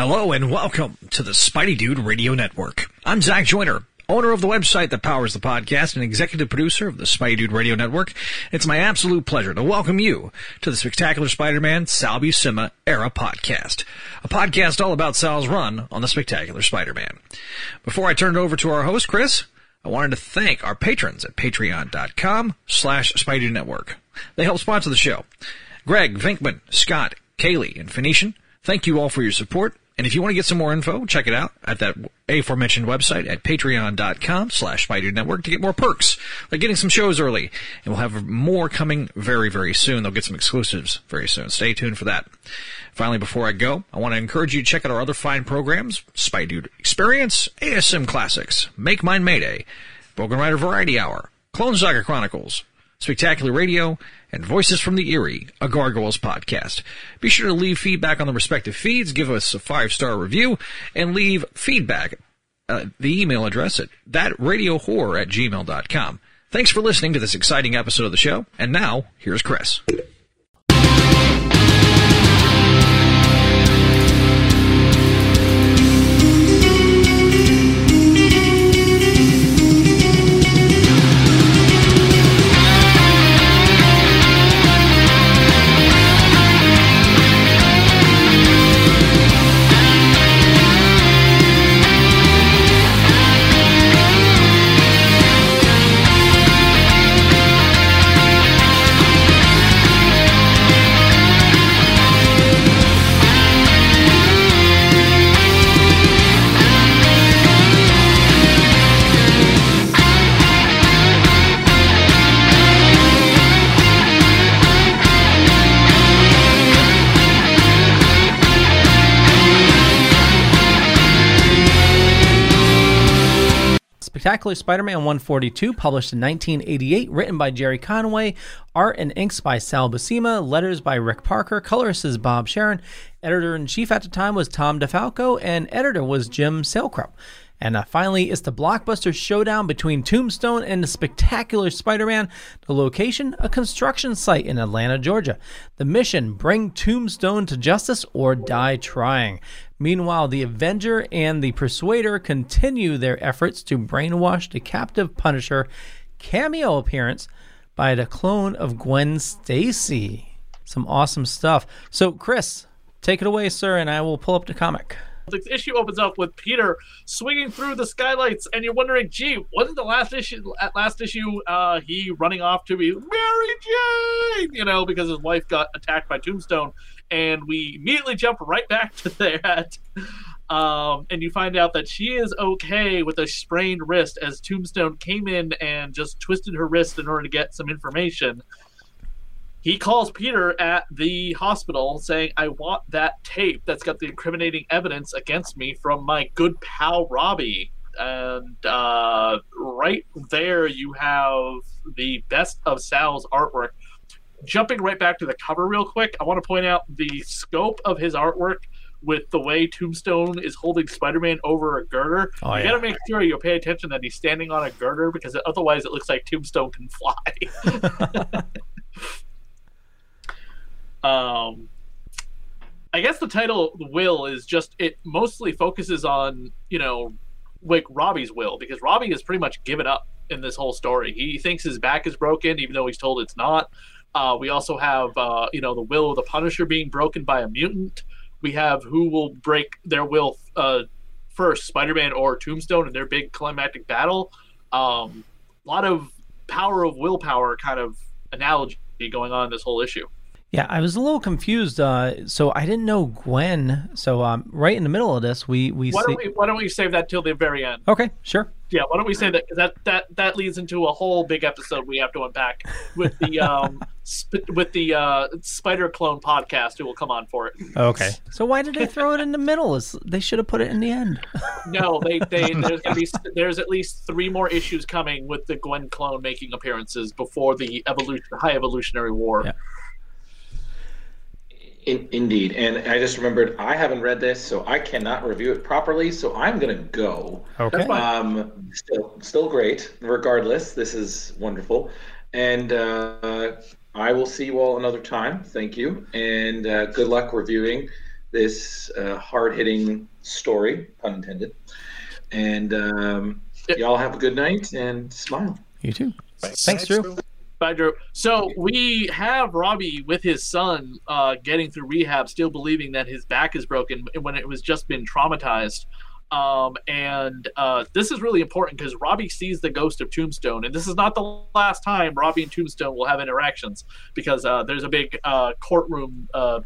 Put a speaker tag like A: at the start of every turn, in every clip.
A: Hello and welcome to the Spidey Dude Radio Network. I'm Zach Joyner, owner of the website that powers the podcast and executive producer of the Spidey Dude Radio Network. It's my absolute pleasure to welcome you to the Spectacular Spider-Man Sal Buscema Era podcast, a podcast all about Sal's run on the Spectacular Spider-Man. Before I turn it over to our host, Chris, I wanted to thank our patrons at patreon.com slash Spidey Network. They help sponsor the show. Greg, Vinkman, Scott, Kaylee, and Phoenician, thank you all for your support. And if you want to get some more info, check it out at that aforementioned website at patreon.com slash Network to get more perks, like getting some shows early. And we'll have more coming very, very soon. They'll get some exclusives very soon. Stay tuned for that. Finally, before I go, I want to encourage you to check out our other fine programs, Spidey Dude Experience, ASM Classics, Make Mine Mayday, Broken Rider Variety Hour, Clone Saga Chronicles, Spectacular Radio, and Voices from the Eyrie, a Gargoyles podcast. Be sure to leave feedback on the respective feeds, give us a five star review, and leave feedback. Uh, the email address at thatradiohorror at gmail.com. Thanks for listening to this exciting episode of the show, and now, here's Chris.
B: Spectacular Spider-Man 142, published in 1988, written by Gerry Conway, art and inks by Sal Buscema, letters by Rick Parker, colorist is Bob Sharen. editor-in-chief at the time was Tom DeFalco, and editor was Jim Salicrup. And uh, finally, it's the blockbuster showdown between Tombstone and the spectacular Spider Man. The location, a construction site in Atlanta, Georgia. The mission, bring Tombstone to justice or die trying. Meanwhile, the Arranger and the Persuader continue their efforts to brainwash the captive Punisher. Cameo appearance by the clone of Gwen Stacy. Some awesome stuff. So, Chris, take it away, sir, and I will pull up the comic
C: the issue opens up with Peter swinging through the skylights, and you're wondering, gee, wasn't the last issue at last issue uh, he running off to be Mary Jane, you know, because his wife got attacked by Tombstone, and we immediately jump right back to that. Um, and you find out that she is okay with a sprained wrist as Tombstone came in and just twisted her wrist in order to get some information he calls Peter at the hospital saying, I want that tape that's got the incriminating evidence against me from my good pal Robbie. And uh, right there, you have the best of Sal's artwork. Jumping right back to the cover, real quick, I want to point out the scope of his artwork with the way Tombstone is holding Spider-Man over a girder. Oh, you yeah. got to make sure you pay attention that he's standing on a girder because otherwise it looks like Tombstone can fly. Um, I guess the title "Will" is just it mostly focuses on you know like Robbie's will because Robbie has pretty much given up in this whole story. He thinks his back is broken, even though he's told it's not. Uh, we also have uh, you know the will of the Punisher being broken by a mutant. We have who will break their will uh, first, Spider-Man or Tombstone, in their big climactic battle. Um, a lot of power of willpower kind of analogy going on in this whole issue.
B: Yeah, I was a little confused. Uh, so I didn't know Gwen. So um, right in the middle of this, we we
C: why don't we why don't we save that till the very end?
B: Okay, sure.
C: Yeah, why don't we say that because that that that leads into a whole big episode we have to unpack with the um sp- with the uh, Spider Clone podcast who will come on for it.
B: Okay. So why did they throw it in the middle? Is they should have put it in the end?
C: no, they they there's gonna be there's at least three more issues coming with the Gwen clone making appearances before the evolution high evolutionary war.
B: Yeah.
D: In, indeed, and I just remembered I haven't read this, so I cannot review it properly. So I'm gonna go.
B: Okay.
D: Um, still, still great. Regardless, this is wonderful, and uh, I will see you all another time. Thank you, and uh, good luck reviewing this uh, hard hitting story, pun intended. And um, y'all have a good night and smile.
B: You too. Thanks, Drew.
C: So we have Robbie with his son uh, getting through rehab, still believing that his back is broken when it was just been traumatized. Um, and uh, this is really important because Robbie sees the ghost of Tombstone, and this is not the last time Robbie and Tombstone will have interactions because uh, there's a big uh, courtroom. Uh,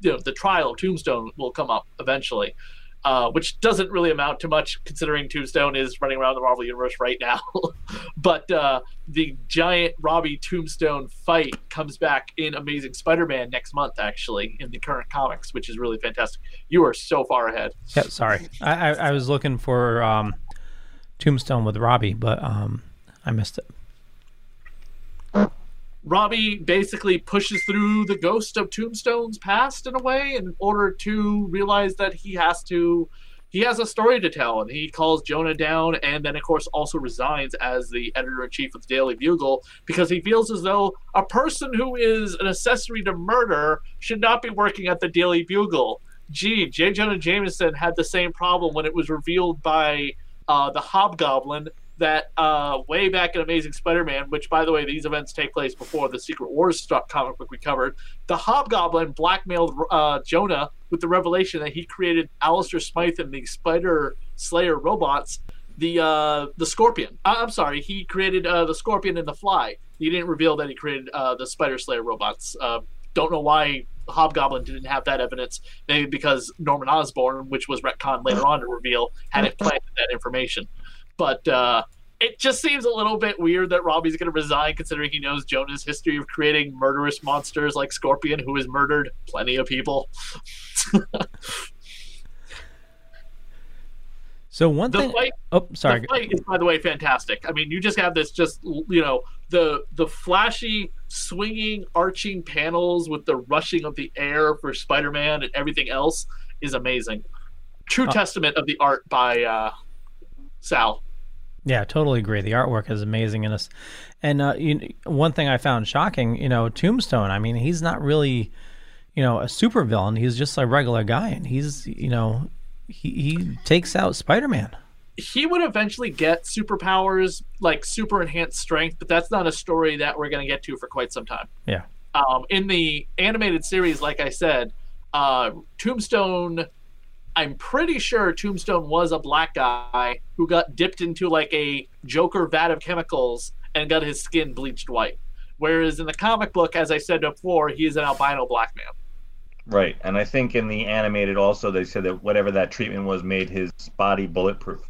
C: you know, the trial of Tombstone will come up eventually uh, which doesn't really amount to much considering Tombstone is running around the Marvel Universe right now. but uh, the giant Robbie Tombstone fight comes back in Amazing Spider Man next month, actually, in the current comics, which is really fantastic. You are so far ahead.
B: Yeah, sorry. I, I, I was looking for um, Tombstone with Robbie, but um, I missed it.
C: Robbie basically pushes through the ghost of Tombstone's past in a way in order to realize that he has to he has a story to tell and he calls Jonah down and then of course also resigns as the editor in chief of the Daily Bugle because he feels as though a person who is an accessory to murder should not be working at the Daily Bugle. Gee, J. Jonah Jameson had the same problem when it was revealed by uh, the Hobgoblin that uh, way back in Amazing Spider-Man, which by the way, these events take place before the Secret Wars comic book we covered. The Hobgoblin blackmailed uh, Jonah with the revelation that he created Alistair Smythe and the Spider Slayer robots. The uh, the Scorpion. Uh, I'm sorry, he created uh, the Scorpion and the Fly. He didn't reveal that he created uh, the Spider Slayer robots. don't know why Hobgoblin didn't have that evidence. Maybe because Norman Osborn, which was retconned later on to reveal, hadn't planted that information. But uh, it just seems a little bit weird that Robbie's going to resign, considering he knows Jonah's history of creating murderous monsters like Scorpion, who has murdered plenty of people.
B: so one
C: the
B: thing.
C: Fight,
B: oh, sorry.
C: The fight is, by the way, fantastic. I mean, you just have this, just you know, the the flashy, swinging, arching panels with the rushing of the air for Spider-Man and everything else is amazing. True testament of the art by uh, Sal.
B: Yeah, totally agree. The artwork is amazing in this, and uh, you, one thing I found shocking, you know, Tombstone. I mean, he's not really, you know, a supervillain. He's just a regular guy, and he's, you know, he he takes out Spider Man.
C: He would eventually get superpowers like super enhanced strength, but that's not a story that we're going to get to for quite some time.
B: Yeah.
C: Um, in the animated series, like I said, uh, Tombstone I'm pretty sure Tombstone was a black guy who got dipped into like a Joker vat of chemicals and got his skin bleached white. Whereas in the comic book, as I said before, he is an albino black man.
E: Right, and I think in the animated also they said that whatever that treatment was made his body bulletproof.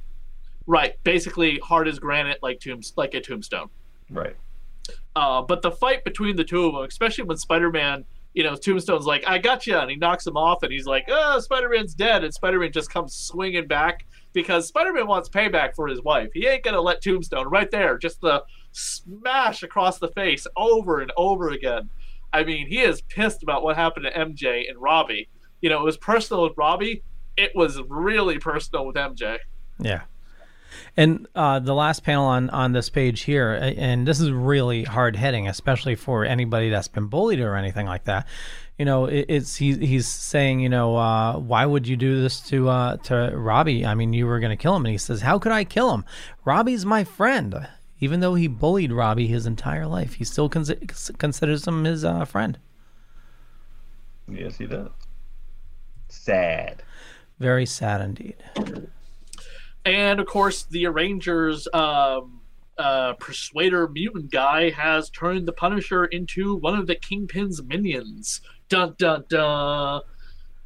C: Right, basically hard as granite, like tombs, like a tombstone.
E: Right.
C: Uh, but the fight between the two of them, especially when Spider-Man you know, Tombstone's like, I got you. And he knocks him off and he's like, oh, Spider Man's dead. And Spider Man just comes swinging back because Spider Man wants payback for his wife. He ain't going to let Tombstone right there, just the smash across the face over and over again. I mean, he is pissed about what happened to MJ and Robbie. You know, it was personal with Robbie, it was really personal with MJ.
B: Yeah. And uh, the last panel on, on this page here, and this is really hard hitting, especially for anybody that's been bullied or anything like that. You know, it, it's he, he's saying, you know, uh, why would you do this to uh, to Robbie? I mean, you were going to kill him, and he says, how could I kill him? Robbie's my friend. Even though he bullied Robbie his entire life, he still con- considers him his uh, friend.
E: Yes, he does. Sad.
B: Very sad indeed
C: and of course the Arrangers um, uh, Persuader mutant guy has turned the Punisher into one of the Kingpin's minions. Dun dun dun.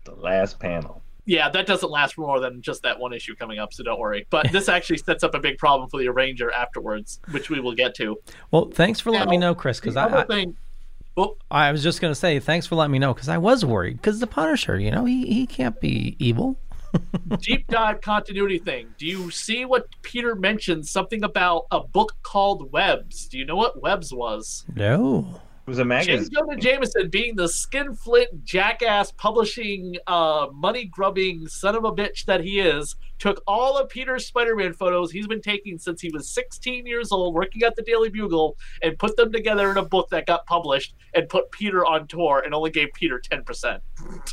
E: The last panel.
C: Yeah, that doesn't last for more than just that one issue coming up, so don't worry. But this actually sets up a big problem for the Arranger afterwards, which we will get to.
B: Well, thanks for letting now, me know, Chris, because I,
C: thing,
B: well, I was just going to say thanks for letting me know because I was worried because the Punisher, you know, he, he can't be evil
C: deep dive continuity thing. Do you see what Peter mentioned? Something about a book called Webs. Do you know what Webs was?
B: No.
E: It was a
C: James
E: magazine.
C: Jonah Jameson, being the skinflint jackass publishing, uh, money grubbing son of a bitch that he is, took all of Peter's Spider Man photos he's been taking since he was 16 years old, working at the Daily Bugle, and put them together in a book that got published and put Peter on tour and only gave Peter 10%.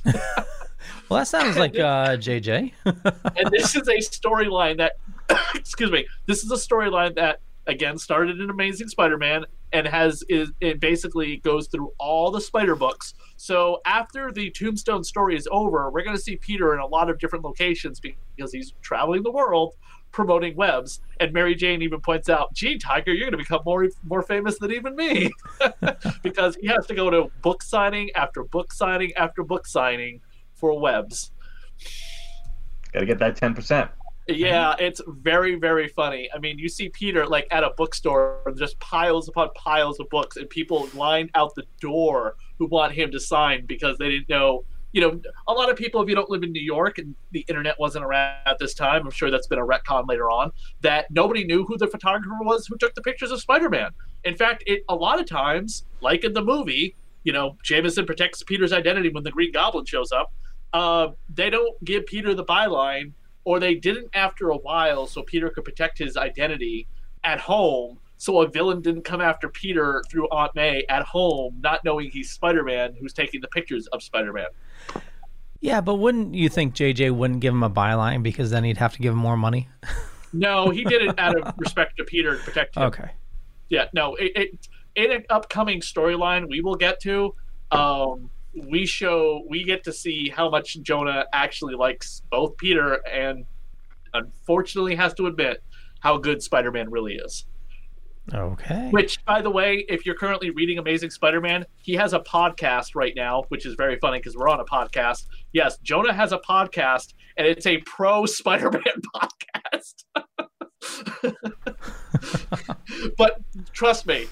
B: Well, that sounds like uh, JJ.
C: and this is a storyline that excuse me this is a storyline that again started in amazing spider-man and has is it basically goes through all the spider books. So after the tombstone story is over we're going to see peter in a lot of different locations because he's traveling the world promoting webs. And mary jane even points out gee tiger you're going to become more more famous than even me. Because he has to go to book signing after book signing after book signing for webs
E: Got to get that ten percent.
C: Yeah, it's very, very funny. I mean, you see Peter like at a bookstore, just piles upon piles of books, and people lined out the door who want him to sign because they didn't know. You know, a lot of people, if you don't live in New York and the internet wasn't around at this time, I'm sure that's been a retcon later on, that nobody knew who the photographer was who took the pictures of Spider Man. In fact, it a lot of times, like in the movie, you know, Jameson protects Peter's identity when the Green Goblin shows up. Uh, they don't give Peter the byline or they didn't after a while so Peter could protect his identity at home so a villain didn't come after Peter through Aunt May at home not knowing he's Spider-Man who's taking the pictures of Spider-Man.
B: Yeah, but wouldn't you think JJ wouldn't give him a byline because then he'd have to give him more money?
C: No, he did it out of respect to Peter to protect him.
B: Okay.
C: Yeah, no, it, it in an upcoming storyline we will get to um we show we get to see how much Jonah actually likes both Peter and unfortunately has to admit how good Spider-Man really is.
B: Okay.
C: Which, by the way, if you're currently reading Amazing Spider-Man, he has a podcast right now, which is very funny because we're on a podcast. Yes, Jonah has a podcast, and it's a pro Spider-Man podcast. but trust me,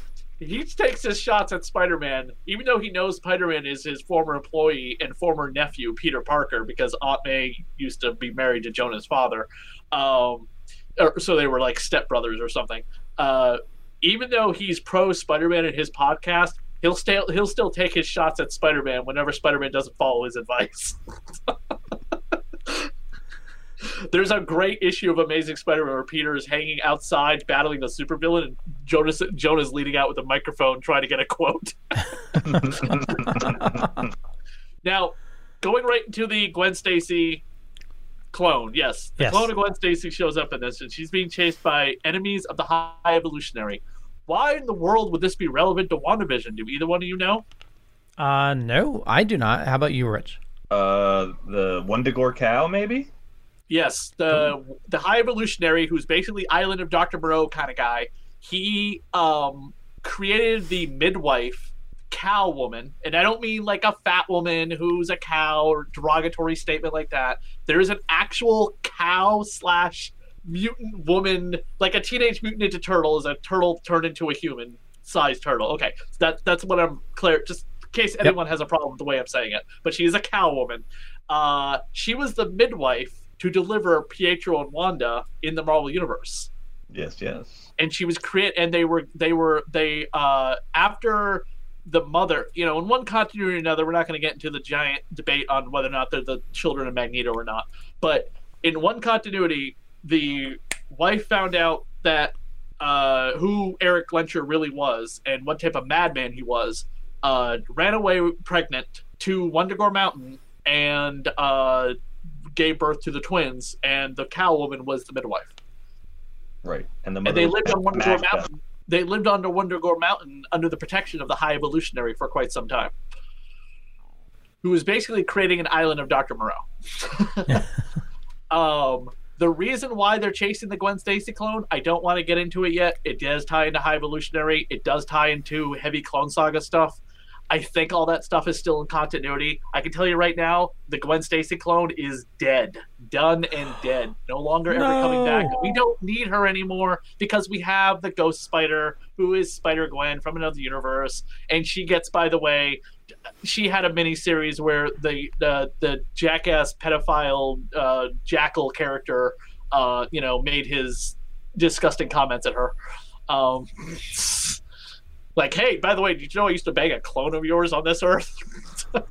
C: he takes his shots at Spider-Man, even though he knows Spider-Man is his former employee and former nephew, Peter Parker, because Aunt May used to be married to Jonah's father. Um, or, so they were like stepbrothers or something. Uh, even though he's pro Spider-Man in his podcast, he'll still he'll still take his shots at Spider-Man whenever Spider-Man doesn't follow his advice. There's a great issue of Amazing Spider-Man where Peter is hanging outside battling the supervillain, and Jonas Jonah's leading out with a microphone trying to get a quote. now, going right into the Gwen Stacy clone, yes, the
B: Yes.
C: clone of Gwen Stacy shows up in this, and she's being chased by enemies of the High Evolutionary. Why in the world would this be relevant to WandaVision? Do either one of you know?
B: Uh, no, I do not. How about you, Rich?
E: Uh, the Wundagore cow, maybe.
C: Yes, the the High Evolutionary, who's basically Island of Doctor Moreau kind of guy. He um created the midwife cow woman, and I don't mean like a fat woman who's a cow or derogatory statement like that. There is an actual cow slash mutant woman, like a teenage mutant ninja turtle, is a turtle turned into a human sized turtle. Okay, so that that's what I'm clear. Just in case anyone has a problem with the way I'm saying it, but she is a cow woman. Uh, she was the midwife to deliver Pietro and Wanda in the Marvel universe
E: Yes, yes.
C: and she was create and they were they were they uh after the mother you know in one continuity or another we're not going to get into the giant debate on whether or not they're the children of magneto or not but in one continuity the wife found out that uh who Erik Lehnsherr really was and what type of madman he was uh ran away pregnant to Wundagore mountain and uh gave birth to the twins and the cow woman was the midwife
E: Right. And the
C: and
E: mother
C: they lived on Wundagore
E: smashed up.
C: Mountain. They lived under Wundagore Mountain under the protection of the High Evolutionary for quite some time, who was basically creating an island of Doctor Moreau. um, the reason why they're chasing the Gwen Stacy clone, I don't want to get into it yet. It does tie into High Evolutionary. It does tie into heavy Clone Saga stuff. I think all that stuff is still in continuity. I can tell you right now, the Gwen Stacy clone is dead, done and dead. No longer ever coming back. We don't need her anymore because we have the Ghost Spider, who is Spider Gwen from another universe, and she gets. By the way, she had a mini series where the the the jackass pedophile uh, jackal character, uh, you know, made his disgusting comments at her. Um, Like, hey, by the way, did you know I used to bang a clone of yours on this earth?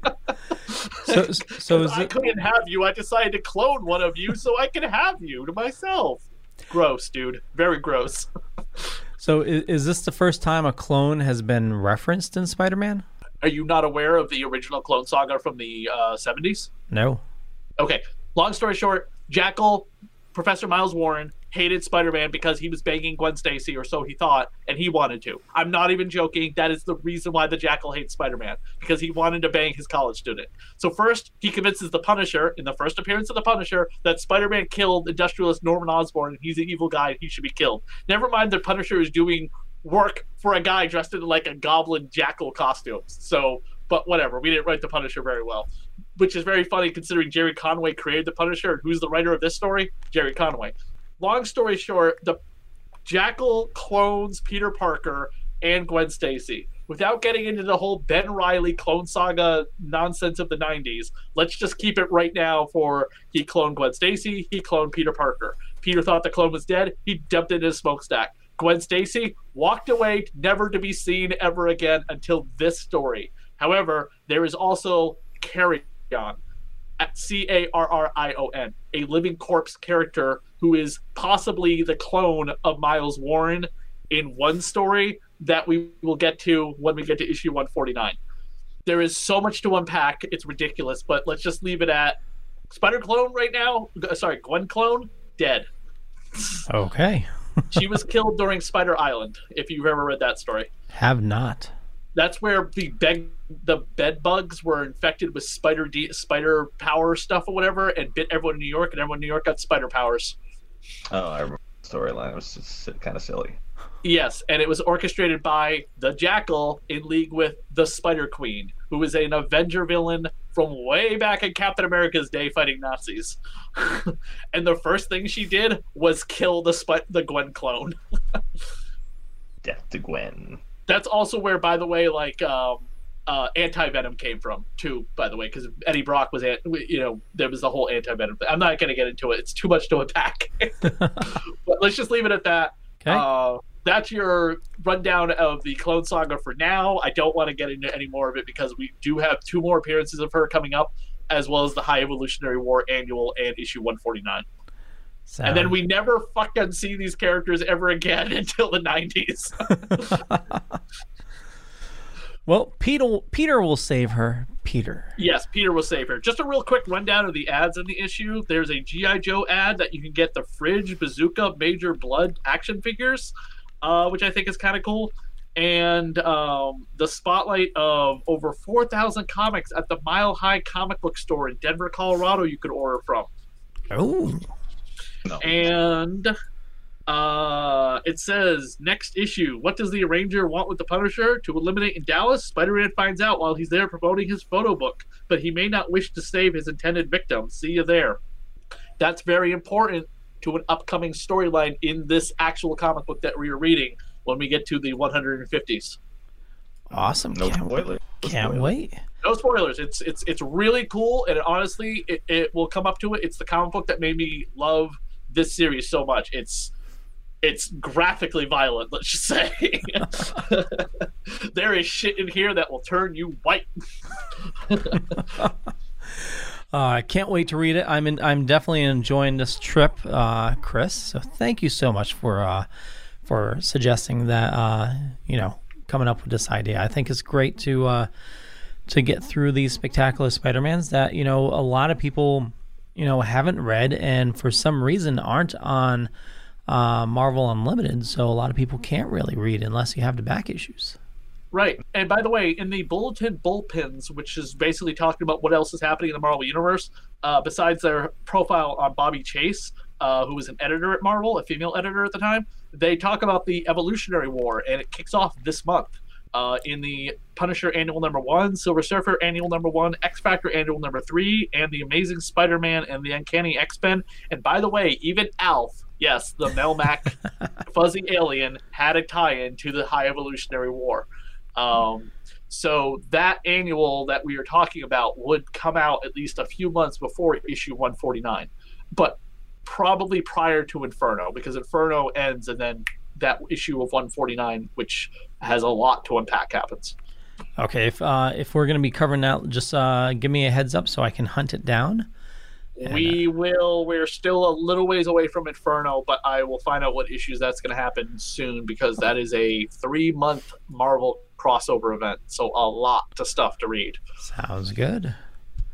B: So, so is
C: I
B: it,
C: couldn't have you. I decided to clone one of you so I could have you to myself. Gross, dude. Very gross.
B: so is, is this the first time a clone has been referenced in Spider-Man?
C: Are you not aware of the original Clone Saga from the uh, 70s?
B: No.
C: Okay. Long story short, Jackal, Professor Miles Warren, hated Spider-Man because he was banging Gwen Stacy, or so he thought, and he wanted to. I'm not even joking. That is the reason why the Jackal hates Spider-Man because he wanted to bang his college student. So first, he convinces the Punisher in the first appearance of the Punisher that Spider-Man killed industrialist Norman Osborn and he's an evil guy and he should be killed. Never mind, the Punisher is doing work for a guy dressed in like a goblin jackal costume. So, but whatever. We didn't write the Punisher very well, which is very funny considering Gerry Conway created the Punisher. Who's the writer of this story? Gerry Conway long story short, the Jackal clones Peter Parker and Gwen Stacy. Without getting into the whole Ben Riley clone saga nonsense of the 90s, let's just keep it right now for he cloned Gwen Stacy, he cloned Peter Parker. Peter thought the clone was dead, he dumped it in his smokestack. Gwen Stacy walked away, never to be seen ever again until this story. However, there is also Carrion, C A R R I O N, a living corpse character who is possibly the clone of Miles Warren in one story that we will get to when we get to issue 149. There is so much to unpack, it's ridiculous, but let's just leave it at Spider Clone right now. Uh, sorry, Gwen Clone, dead.
B: Okay.
C: she was killed during Spider Island, if you've ever read that story.
B: Have not.
C: That's where the bed the bed bugs were infected with spider D, spider power stuff or whatever, and bit everyone in New York, and everyone in New York got spider powers.
E: Oh, I remember the storyline. It was just kind of silly.
C: Yes, and it was orchestrated by the Jackal in league with the Spider Queen, who was an Avenger villain from way back in Captain America's day fighting Nazis. and the first thing she did was kill the Sp- the Gwen clone.
E: Death to Gwen.
C: That's also where, by the way, like um, uh, anti venom came from too. By the way, because Eddie Brock was, you know, there was the whole anti venom. I'm not going to get into it. It's too much to unpack. but let's just leave it at that.
B: Okay.
C: Uh, that's your rundown of the Clone Saga for now. I don't want to get into any more of it because we do have two more appearances of her coming up, as well as the High Evolutionary War annual and issue 149. Sound. And then we never fucking see these characters ever again until the 90s.
B: well, Peter Peter will save her. Peter.
C: Yes, Peter will save her. Just a real quick rundown of the ads in the issue. There's a GI Joe ad that you can get the Fridge Bazooka Major Bludd action figures, uh, which I think is kind of cool. And um, the spotlight of over 4,000 comics at the Mile High Comic Book Store in Denver, Colorado, you could order from.
B: Oh.
C: No. And uh, it says next issue. What does the Arranger want with the Punisher? To eliminate in Dallas, Spider-Man finds out while he's there promoting his photo book, but he may not wish to save his intended victim. See you there. That's very important to an upcoming storyline in this actual comic book that we are reading when we get to the 150s.
B: Awesome!
E: No
B: can't,
E: spoilers.
B: Can't wait.
C: No spoilers. It's it's it's really cool, and honestly, it, it will come up to it. It's the comic book that made me love this series so much. It's it's graphically violent. Let's just say there is shit in here that will turn you white.
B: Uh, I can't wait to read it. I'm in, I'm definitely enjoying this trip, uh, Chris. So thank you so much for uh, for suggesting that. Uh, you know, coming up with this idea. I think it's great to uh, to get through these spectacular Spider-Mans that you know a lot of people you know haven't read and for some reason aren't on uh, Marvel Unlimited. So a lot of people can't really read unless you have the back issues.
C: Right. And by the way, in the bulletin bullpens, which is basically talking about what else is happening in the Marvel Universe, uh, besides their profile on Bobbie Chase, uh, who was an editor at Marvel, a female editor at the time, they talk about the Evolutionary War, and it kicks off this month. Uh, in the Punisher Annual Number One, Silver Surfer Annual Number One, X Factor Annual Number Three, and the Amazing Spider-Man and the Uncanny X-Men. And by the way, even Alf, yes, the Melmac fuzzy alien, had a tie-in to the High Evolutionary War. Um, so that annual that we are talking about would come out at least a few months before issue 149, but probably prior to Inferno because Inferno ends and then that issue of 149, which has a lot to unpack, happens.
B: Okay, if uh, if we're gonna be covering that, just uh, give me a heads up so I can hunt it down.
C: we will. We're still a little ways away from Inferno, but I will find out what issues that's going to happen soon because that is a three month Marvel crossover event. So a lot of stuff to read.
B: Sounds good.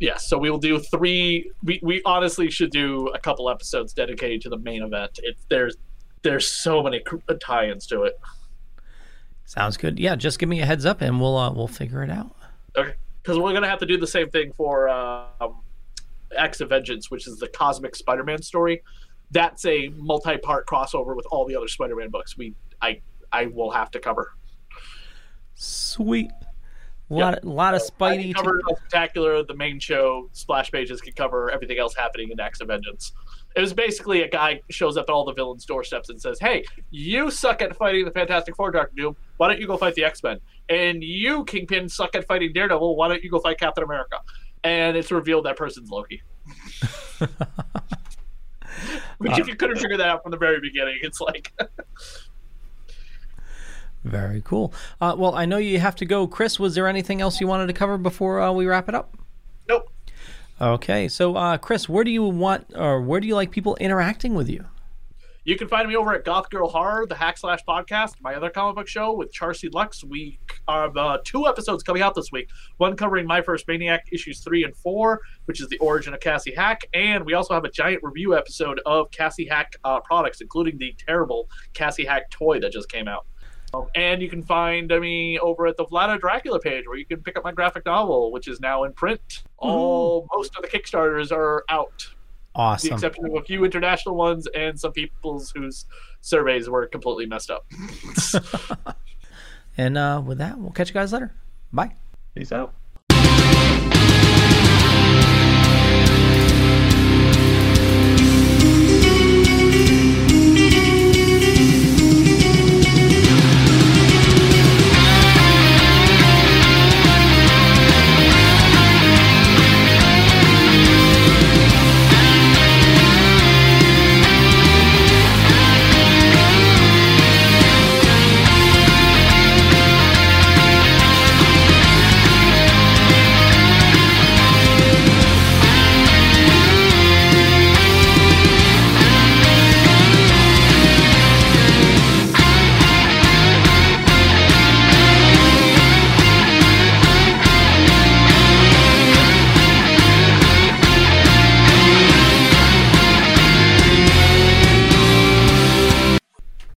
C: Yes, so we will do three. We, we honestly should do a couple episodes dedicated to the main event. It there's there's so many tie-ins to it.
B: Sounds good. Yeah, just give me a heads up and we'll uh, we'll figure it out.
C: Okay, because we're gonna have to do the same thing for um, Acts of Vengeance, which is the cosmic Spider-Man story. That's a multi-part crossover with all the other Spider-Man books. We I I will have to cover.
B: Sweet. A lot, a lot of
C: I
B: Spidey.
C: cover Spectacular, the main show, splash pages can cover everything else happening in Acts of Vengeance. It was basically a guy shows up at all the villains' doorsteps and says, "Hey, you suck at fighting the Fantastic Four, Doctor Doom. Why don't you go fight the X Men? And you, Kingpin, suck at fighting Daredevil. Why don't you go fight Captain America?" And it's revealed that person's Loki. Which, uh, if you couldn't figure that out from the very beginning, it's like,
B: Very cool. Uh, well, I know you have to go, Chris. Was there anything else you wanted to cover before uh, we wrap it up?
C: nope.
B: Okay, so uh, Chris, where do you want, or where do you like people interacting with you?
C: You can find me over at Goth Girl Horror, the Hack Slash podcast, my other comic book show with Charcy Lux. We have uh, two episodes coming out this week. One covering My First Maniac issues three and four, which is the origin of Cassie Hack, and we also have a giant review episode of Cassie Hack uh, products, including the terrible Cassie Hack toy that just came out. And you can find me over at the Vlada Dracula page, where you can pick up my graphic novel, which is now in print. All most of the Kickstarters are out
B: Awesome.
C: the exception of a few international ones and some people's whose surveys were completely messed up.
B: And uh, with that, we'll catch you guys later. Bye.
E: Peace out.